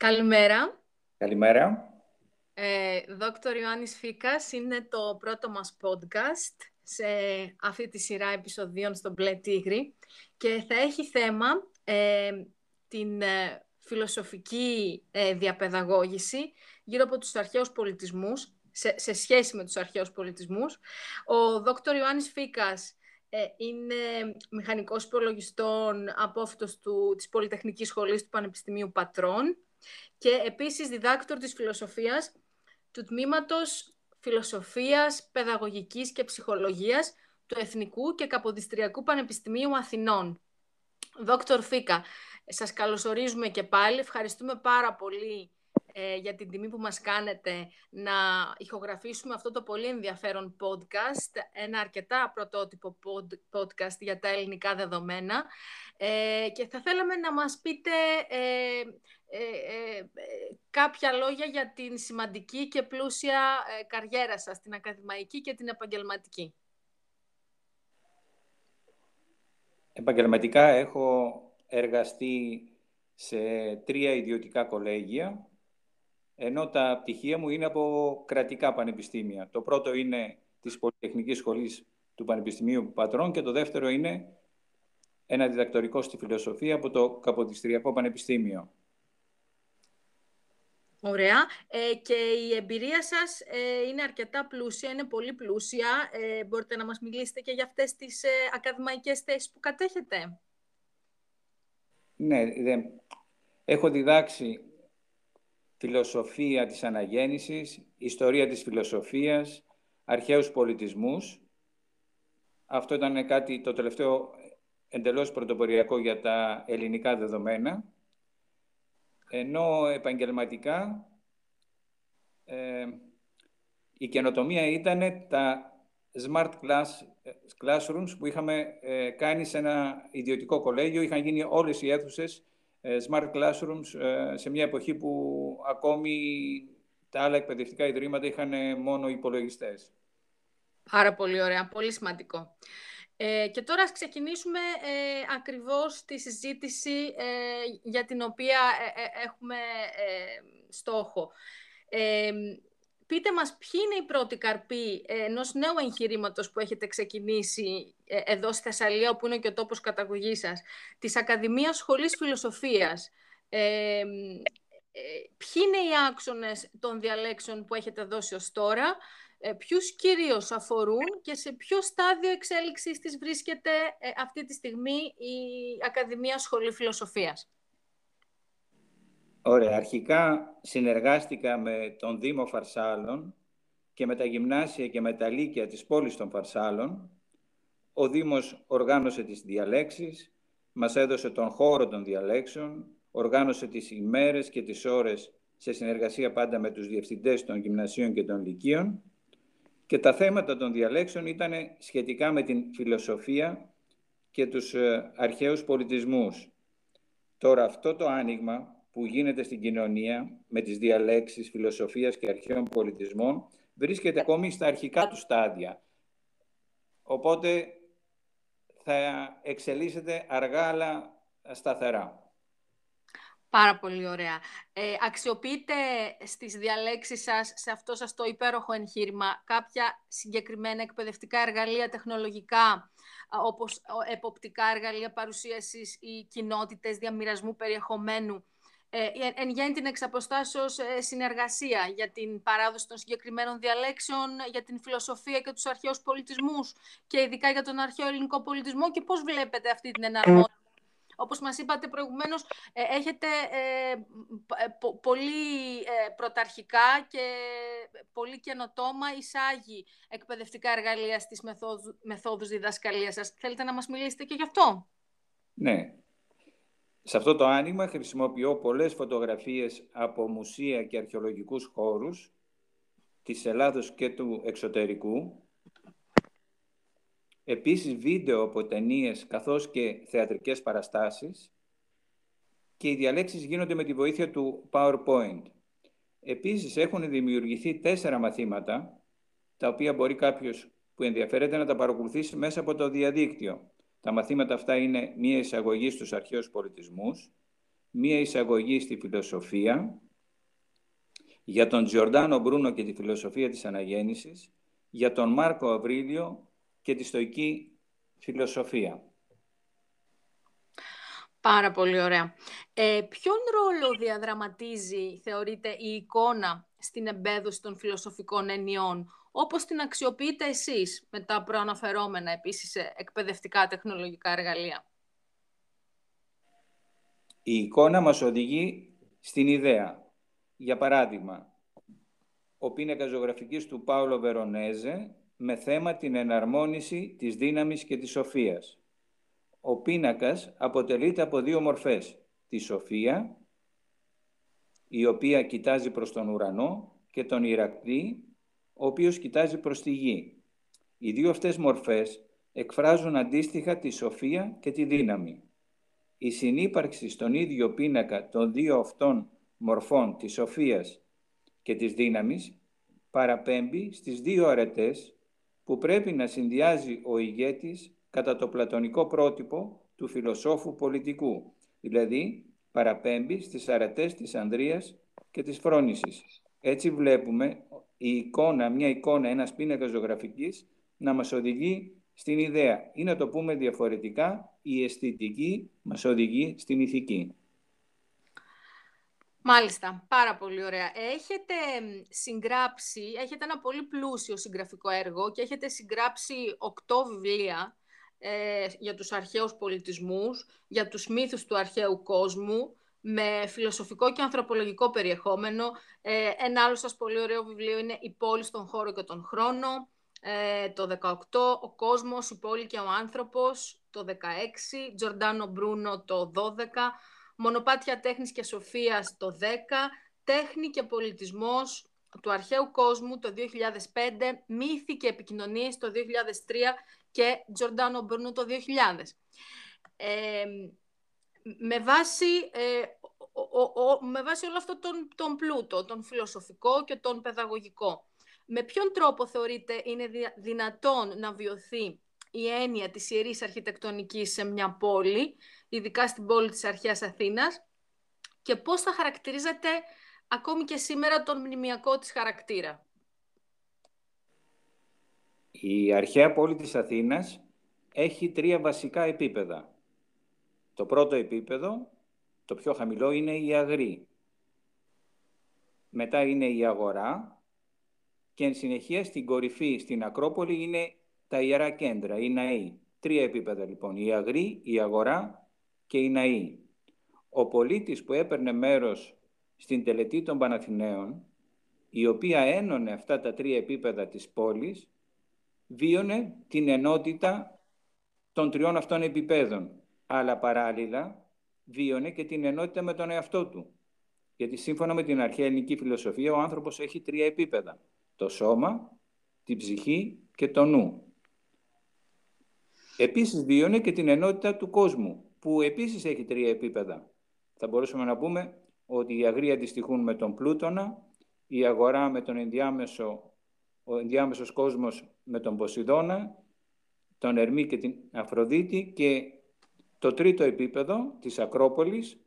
Καλημέρα. Καλημέρα. Ε, Δόκτωρ Ιωάννης Φίκας είναι το πρώτο μας podcast σε αυτή τη σειρά επεισοδίων στο Μπλε Τίγρη και θα έχει θέμα ε, την ε, φιλοσοφική ε, διαπαιδαγώγηση γύρω από τους αρχαίους πολιτισμούς, σε, σε σχέση με τους αρχαίους πολιτισμούς. Ο Δόκτωρ Ιωάννης Φίκας ε, είναι μηχανικός υπολογιστών απόφυτος του, της Πολυτεχνικής Σχολής του Πανεπιστημίου Πατρών και επίσης διδάκτορ της φιλοσοφίας του Τμήματος Φιλοσοφίας, Παιδαγωγικής και Ψυχολογίας του Εθνικού και Καποδιστριακού Πανεπιστημίου Αθηνών. Δόκτωρ Φίκα, σας καλωσορίζουμε και πάλι. Ευχαριστούμε πάρα πολύ ε, για την τιμή που μας κάνετε να ηχογραφήσουμε αυτό το πολύ ενδιαφέρον podcast, ένα αρκετά πρωτότυπο podcast για τα ελληνικά δεδομένα. Ε, και θα θέλαμε να μας πείτε ε, κάποια λόγια για την σημαντική και πλούσια καριέρα σας, την ακαδημαϊκή και την επαγγελματική. Επαγγελματικά έχω εργαστεί σε τρία ιδιωτικά κολέγια ενώ τα πτυχία μου είναι από κρατικά πανεπιστήμια. Το πρώτο είναι της Πολυτεχνικής Σχολής του Πανεπιστημίου Πατρών και το δεύτερο είναι ένα διδακτορικό στη φιλοσοφία από το Καποδιστριακό Πανεπιστήμιο. Ωραία. Ε, και η εμπειρία σας ε, είναι αρκετά πλούσια, είναι πολύ πλούσια. Ε, μπορείτε να μας μιλήσετε και για αυτές τις ε, ακαδημαϊκές θέσεις που κατέχετε; Ναι, έχω διδάξει φιλοσοφία της αναγέννησης, ιστορία της φιλοσοφίας, αρχαίους πολιτισμούς. Αυτό ήταν κάτι το τελευταίο εντελώς πρωτοποριακό για τα ελληνικά δεδομένα. Ενώ επαγγελματικά ε, η καινοτομία ήταν τα smart class, classrooms που είχαμε ε, κάνει σε ένα ιδιωτικό κολέγιο. Είχαν γίνει όλες οι αίθουσες ε, smart classrooms ε, σε μια εποχή που ακόμη τα άλλα εκπαιδευτικά ιδρύματα είχαν μόνο υπολογιστές. Πάρα πολύ ωραία, πολύ σημαντικό. Ε, και τώρα ας ξεκινήσουμε ε, ακριβώς τη συζήτηση για την οποία έχουμε στόχο. Πείτε μας ποιοι είναι οι πρώτοι καρποί ενός νέου εγχειρήματος που έχετε ξεκινήσει ε, εδώ στη Θεσσαλία, όπου είναι και ο τόπος καταγωγής σας, της Ακαδημίας Σχολής Φιλοσοφίας. Ε, ε, ποιοι είναι οι άξονες των διαλέξεων που έχετε δώσει ως τώρα, ε, ποιους κυρίως αφορούν και σε ποιο στάδιο εξέλιξης της βρίσκεται ε, αυτή τη στιγμή η Ακαδημία Σχολή Φιλοσοφίας; Ωραία. Αρχικά συνεργάστηκα με τον Δήμο Φαρσάλων και με τα γυμνάσια και με τα λύκεια της πόλης των Φαρσάλων. Ο Δήμος οργάνωσε τις διαλέξεις, μας έδωσε τον χώρο των διαλέξεων, οργάνωσε τις ημέρες και τις ώρες σε συνεργασία πάντα με τους διευθυντές των γυμνασίων και των λυκείων και τα θέματα των διαλέξεων ήταν σχετικά με την φιλοσοφία και τους ε, αρχαίους πολιτισμούς. Τώρα αυτό το άνοιγμα που γίνεται στην κοινωνία με τις διαλέξεις φιλοσοφίας και αρχαίων πολιτισμών βρίσκεται ακόμη στα αρχικά του στάδια. Οπότε θα εξελίσσεται αργά αλλά σταθερά. Πάρα πολύ ωραία. Ε, αξιοποιείτε στις διαλέξεις σας, σε αυτό σας το υπέροχο εγχείρημα, κάποια συγκεκριμένα εκπαιδευτικά εργαλεία τεχνολογικά, όπως εποπτικά εργαλεία παρουσίασης ή κοινότητες διαμοιρασμού περιεχομένου, ε, εν γέννη την εξαποστάσεως ε, συνεργασία για την παράδοση των συγκεκριμένων διαλέξεων, για την φιλοσοφία και τους αρχαίους πολιτισμούς και ειδικά για τον αρχαίο ελληνικό πολιτισμό και πώς βλέπετε αυτή την εναρμόνιση. Όπως μας είπατε προηγουμένως, ε, έχετε πολύ πρωταρχικά και πολύ καινοτόμα εισάγει εκπαιδευτικά εργαλεία στις μεθόδους, μεθόδους διδασκαλίας σας. Θέλετε να μας μιλήσετε και γι' αυτό; Ναι, σε αυτό το άνοιγμα χρησιμοποιώ πολλές φωτογραφίες από μουσεία και αρχαιολογικούς χώρους της Ελλάδος και του εξωτερικού. Επίσης βίντεο από ταινίες καθώς και θεατρικές παραστάσεις και οι διαλέξεις γίνονται με τη βοήθεια του PowerPoint. Επίσης έχουν δημιουργηθεί τέσσερα μαθήματα τα οποία μπορεί κάποιος που ενδιαφέρεται να τα παρακολουθήσει μέσα από το διαδίκτυο. Τα μαθήματα αυτά είναι μία εισαγωγή στους αρχαίους πολιτισμούς, μία εισαγωγή στη φιλοσοφία, για τον Τζιορντάνο Μπρούνο και τη φιλοσοφία της αναγέννησης, για τον Μάρκο Αβρίλιο και τη στοική φιλοσοφία. Πάρα πολύ ωραία. Ε, ποιον ρόλο διαδραματίζει, θεωρείτε, η εικόνα στην εμπέδωση των φιλοσοφικών ενιών, όπως την αξιοποιείτε εσείς με τα προαναφερόμενα επίσης εκπαιδευτικά τεχνολογικά εργαλεία. Η εικόνα μας οδηγεί στην ιδέα. Για παράδειγμα, ο πίνακα ζωγραφικής του Πάολο Βερονέζε με θέμα την εναρμόνιση της δύναμης και της σοφίας. Ο πίνακας αποτελείται από δύο μορφές. Τη σοφία, η οποία κοιτάζει προς τον ουρανό, και τον Ηρακλή, ο οποίος κοιτάζει προς τη γη. Οι δύο αυτές μορφές εκφράζουν αντίστοιχα τη σοφία και τη δύναμη. Η συνύπαρξη στον ίδιο πίνακα των δύο αυτών μορφών της σοφίας και της δύναμης παραπέμπει στις δύο αρετές που πρέπει να συνδυάζει ο ηγέτης κατά το πλατωνικό πρότυπο του φιλοσόφου πολιτικού, δηλαδή παραπέμπει στις αρετές της Ανδρείας και της Φρόνησης. Έτσι βλέπουμε η εικόνα, μια εικόνα, ένας πίνακας ζωγραφικής να μας οδηγεί στην ιδέα. Ή να το πούμε διαφορετικά, η αισθητική μας οδηγεί στην ηθική. Μάλιστα, πάρα πολύ ωραία. Έχετε συγγράψει, έχετε ένα πολύ πλούσιο συγγραφικό έργο και έχετε συγγράψει οκτώ βιβλία ε, για τους αρχαίους πολιτισμούς, για τους μύθους του αρχαίου κόσμου, με φιλοσοφικό και ανθρωπολογικό περιεχόμενο. Ε, ένα άλλο σας πολύ ωραίο βιβλίο είναι «Η πόλη στον χώρο και τον χρόνο», ε, το 18, «Ο κόσμος, η πόλη και ο άνθρωπος», το 16, «Τζορντάνο Μπρούνο», το 12, «Μονοπάτια τέχνης και σοφίας», το 10, «Τέχνη και πολιτισμός του αρχαίου κόσμου», το 2005, «Μύθοι και επικοινωνίες», το 2003 και «Τζορντάνο Μπρούνο», το 2000. Ε, με βάση, ε, ο, με βάση όλο αυτό τον, τον πλούτο, τον φιλοσοφικό και τον παιδαγωγικό. Με ποιον τρόπο θεωρείτε είναι δυνατόν να βιωθεί η έννοια της ιερής αρχιτεκτονικής σε μια πόλη, ειδικά στην πόλη της αρχαίας Αθήνας, και πώς θα χαρακτηρίζεται ακόμη και σήμερα τον μνημιακό της χαρακτήρα; Η αρχαία πόλη της Αθήνας έχει τρία βασικά επίπεδα. Το πρώτο επίπεδο, το πιο χαμηλό, είναι η αγρή. Μετά είναι η αγορά και εν συνεχεία στην κορυφή, στην Ακρόπολη, είναι τα ιερά κέντρα, οι ναοί. Τρία επίπεδα λοιπόν, η αγρή, η αγορά και οι ναοί. Ο πολίτης που έπαιρνε μέρος στην τελετή των Παναθηναίων, η οποία ένωνε αυτά τα τρία επίπεδα της πόλης, βίωνε την ενότητα των τριών αυτών επιπέδων αλλά παράλληλα βίωνε και την ενότητα με τον εαυτό του. Γιατί σύμφωνα με την αρχαία ελληνική φιλοσοφία ο άνθρωπος έχει τρία επίπεδα. Το σώμα, την ψυχή και το νου. Επίσης βίωνε και την ενότητα του κόσμου, που επίσης έχει τρία επίπεδα. Θα μπορούσαμε να πούμε ότι οι αγροί αντιστοιχούν με τον Πλούτονα, η αγορά με τον ενδιάμεσο, ο ενδιάμεσος κόσμος με τον Ποσειδώνα, τον Ερμή και την Αφροδίτη και το τρίτο επίπεδο της Ακρόπολης,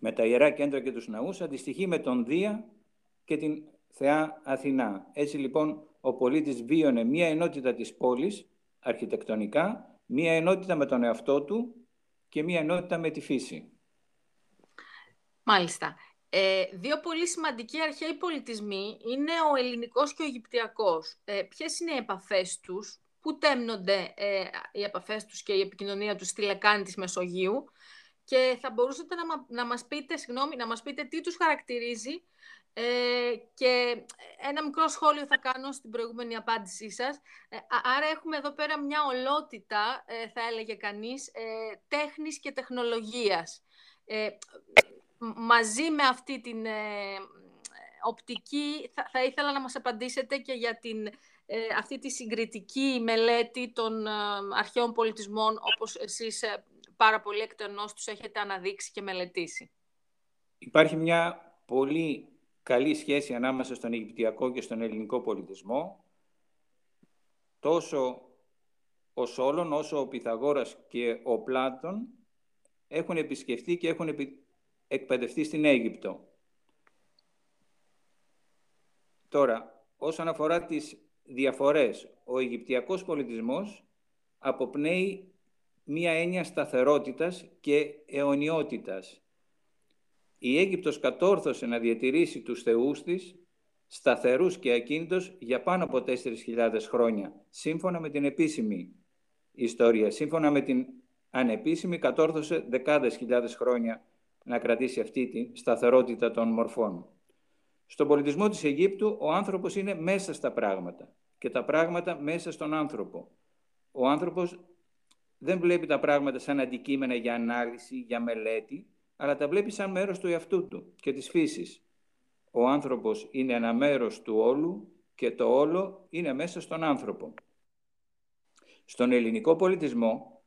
με τα Ιερά Κέντρα και τους ναούς, αντιστοιχεί με τον Δία και την Θεά Αθηνά. Έτσι λοιπόν ο πολίτης βίωνε μία ενότητα της πόλης, αρχιτεκτονικά, μία ενότητα με τον εαυτό του και μία ενότητα με τη φύση. Μάλιστα. Ε, δύο πολύ σημαντικοί αρχαίοι πολιτισμοί είναι ο ελληνικός και ο Αιγυπτιακός. Ε, ποιες είναι οι επαφές τους, πού τέμνονται ε, οι επαφές τους και η επικοινωνία τους στη λεκάνη της Μεσογείου και θα μπορούσατε να, να, μας, πείτε, συγγνώμη, να μας πείτε τι τους χαρακτηρίζει ε, και ένα μικρό σχόλιο θα κάνω στην προηγούμενη απάντησή σας. Ε, άρα έχουμε εδώ πέρα μια ολότητα, ε, θα έλεγε κανείς, ε, τέχνης και τεχνολογίας. Μαζί με αυτή την οπτική θα, θα ήθελα να μας απαντήσετε και για την ε, αυτή τη συγκριτική μελέτη των ε, αρχαίων πολιτισμών, όπως εσείς ε, πάρα πολύ εκτενώς τους έχετε αναδείξει και μελετήσει. Υπάρχει μια πολύ καλή σχέση ανάμεσα στον Αιγυπτιακό και στον ελληνικό πολιτισμό. Τόσο ο Σόλων, όσο ο Πυθαγόρας και ο Πλάτων έχουν επισκεφτεί και έχουν εκπαιδευτεί στην Αίγυπτο. Τώρα, όσον αφορά τις διαφορές, ο Αιγυπτιακός πολιτισμός αποπνέει μία έννοια σταθερότητας και αιωνιότητας. Η Αίγυπτος κατόρθωσε να διατηρήσει τους θεούς της σταθερούς και ακίνητος για πάνω από 4.000 χρόνια, σύμφωνα με την επίσημη ιστορία. Σύμφωνα με την ανεπίσημη κατόρθωσε δεκάδες χιλιάδες χρόνια να κρατήσει αυτή τη σταθερότητα των μορφών. Στον πολιτισμό της Αιγύπτου ο άνθρωπος είναι μέσα στα πράγματα και τα πράγματα μέσα στον άνθρωπο. Ο άνθρωπος δεν βλέπει τα πράγματα σαν αντικείμενα για ανάλυση, για μελέτη, αλλά τα βλέπει σαν μέρος του εαυτού του και της φύσης. Ο άνθρωπος είναι ένα μέρος του όλου και το όλο είναι μέσα στον άνθρωπο. Στον ελληνικό πολιτισμό,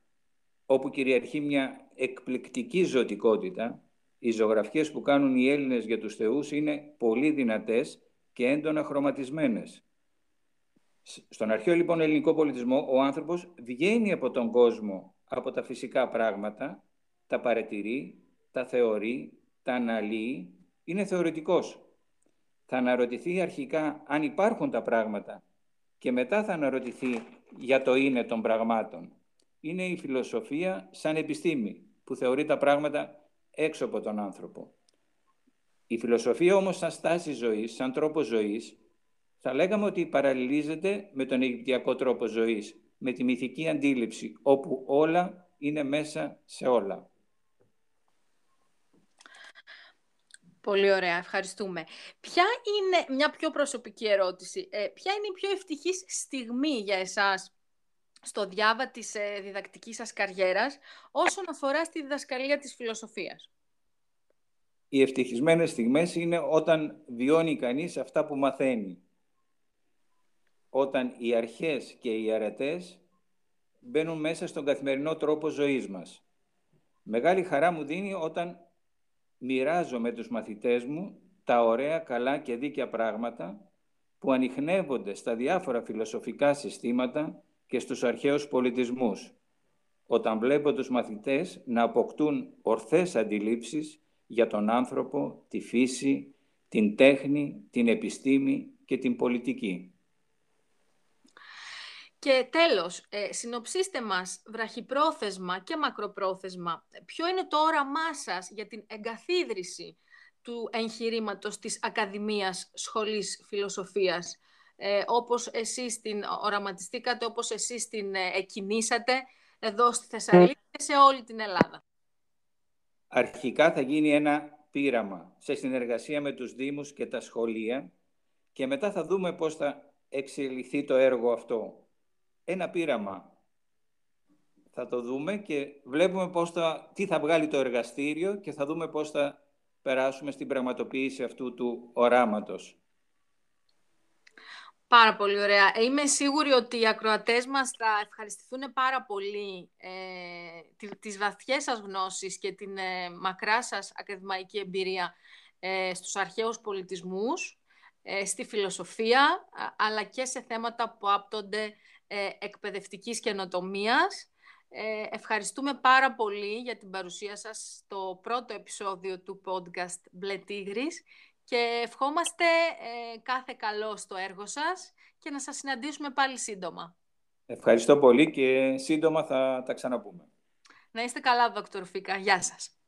όπου κυριαρχεί μια εκπληκτική ζωτικότητα, οι ζωγραφιές που κάνουν οι Έλληνες για τους θεούς είναι πολύ δυνατές και έντονα χρωματισμένες. Στον αρχαίο λοιπόν ελληνικό πολιτισμό ο άνθρωπος βγαίνει από τον κόσμο, από τα φυσικά πράγματα, τα παρατηρεί, τα θεωρεί, τα αναλύει, είναι θεωρητικός. Θα αναρωτηθεί αρχικά αν υπάρχουν τα πράγματα και μετά θα αναρωτηθεί για το είναι των πραγμάτων. Είναι η φιλοσοφία σαν επιστήμη που θεωρεί τα πράγματα έξω από τον άνθρωπο. Η φιλοσοφία όμως σαν στάση ζωής, σαν τρόπο ζωής, θα λέγαμε ότι παραλληλίζεται με τον Αιγυπτιακό τρόπο ζωής, με τη μυθική αντίληψη, όπου όλα είναι μέσα σε όλα. Πολύ ωραία, ευχαριστούμε. Ποια είναι, μια πιο προσωπική ερώτηση, ε, ποια είναι η πιο ευτυχής στιγμή για εσάς; Στο διάβα της ε, διδακτικής σας καριέρας όσον αφορά στη διδασκαλία της φιλοσοφίας. Οι ευτυχισμένες στιγμές είναι όταν βιώνει κανείς αυτά που μαθαίνει όταν οι αρχές και οι αρετές μπαίνουν μέσα στον καθημερινό τρόπο ζωής μας. Μεγάλη χαρά μου δίνει όταν μοιράζω με τους μαθητές μου τα ωραία, καλά και δίκαια πράγματα που ανοιχνεύονται στα διάφορα φιλοσοφικά συστήματα και στους αρχαίους πολιτισμούς, όταν βλέπω τους μαθητές να αποκτούν ορθές αντιλήψεις για τον άνθρωπο, τη φύση, την τέχνη, την επιστήμη και την πολιτική. Και τέλος, ε, συνοψίστε μας βραχυπρόθεσμα και μακροπρόθεσμα. Ποιο είναι το όραμά σας για την εγκαθίδρυση του εγχειρήματος της Ακαδημίας Σχολής Φιλοσοφίας, ε, όπως εσείς την οραματιστήκατε, όπως εσείς την ε, εκκινήσατε εδώ στη Θεσσαλονίκη και σε όλη την Ελλάδα. Αρχικά θα γίνει ένα πείραμα σε συνεργασία με τους Δήμους και τα σχολεία και μετά θα δούμε πώς θα εξελιχθεί το έργο αυτό ένα πείραμα. Θα το δούμε και βλέπουμε πώς θα, τι θα βγάλει το εργαστήριο και θα δούμε πώς θα περάσουμε στην πραγματοποίηση αυτού του οράματος. Πάρα πολύ ωραία. Ε, είμαι σίγουρη ότι οι ακροατές μας θα ευχαριστηθούν πάρα πολύ ε, τις βαθιές σας γνώσεις και την ε, μακρά σας ακαδημαϊκή εμπειρία ε, στους αρχαίους πολιτισμούς, ε, στη φιλοσοφία, αλλά και σε θέματα που άπτονται ε, εκπαιδευτικής καινοτομίας. Ε, ευχαριστούμε πάρα πολύ για την παρουσία σας στο πρώτο επεισόδιο του podcast Μπλε Τίγρης και ευχόμαστε ε, κάθε καλό στο έργο σας και να σας συναντήσουμε πάλι σύντομα. Ευχαριστώ πολύ και σύντομα θα τα ξαναπούμε. Να είστε καλά, Δόκτωρ Φίκα. Γεια σας.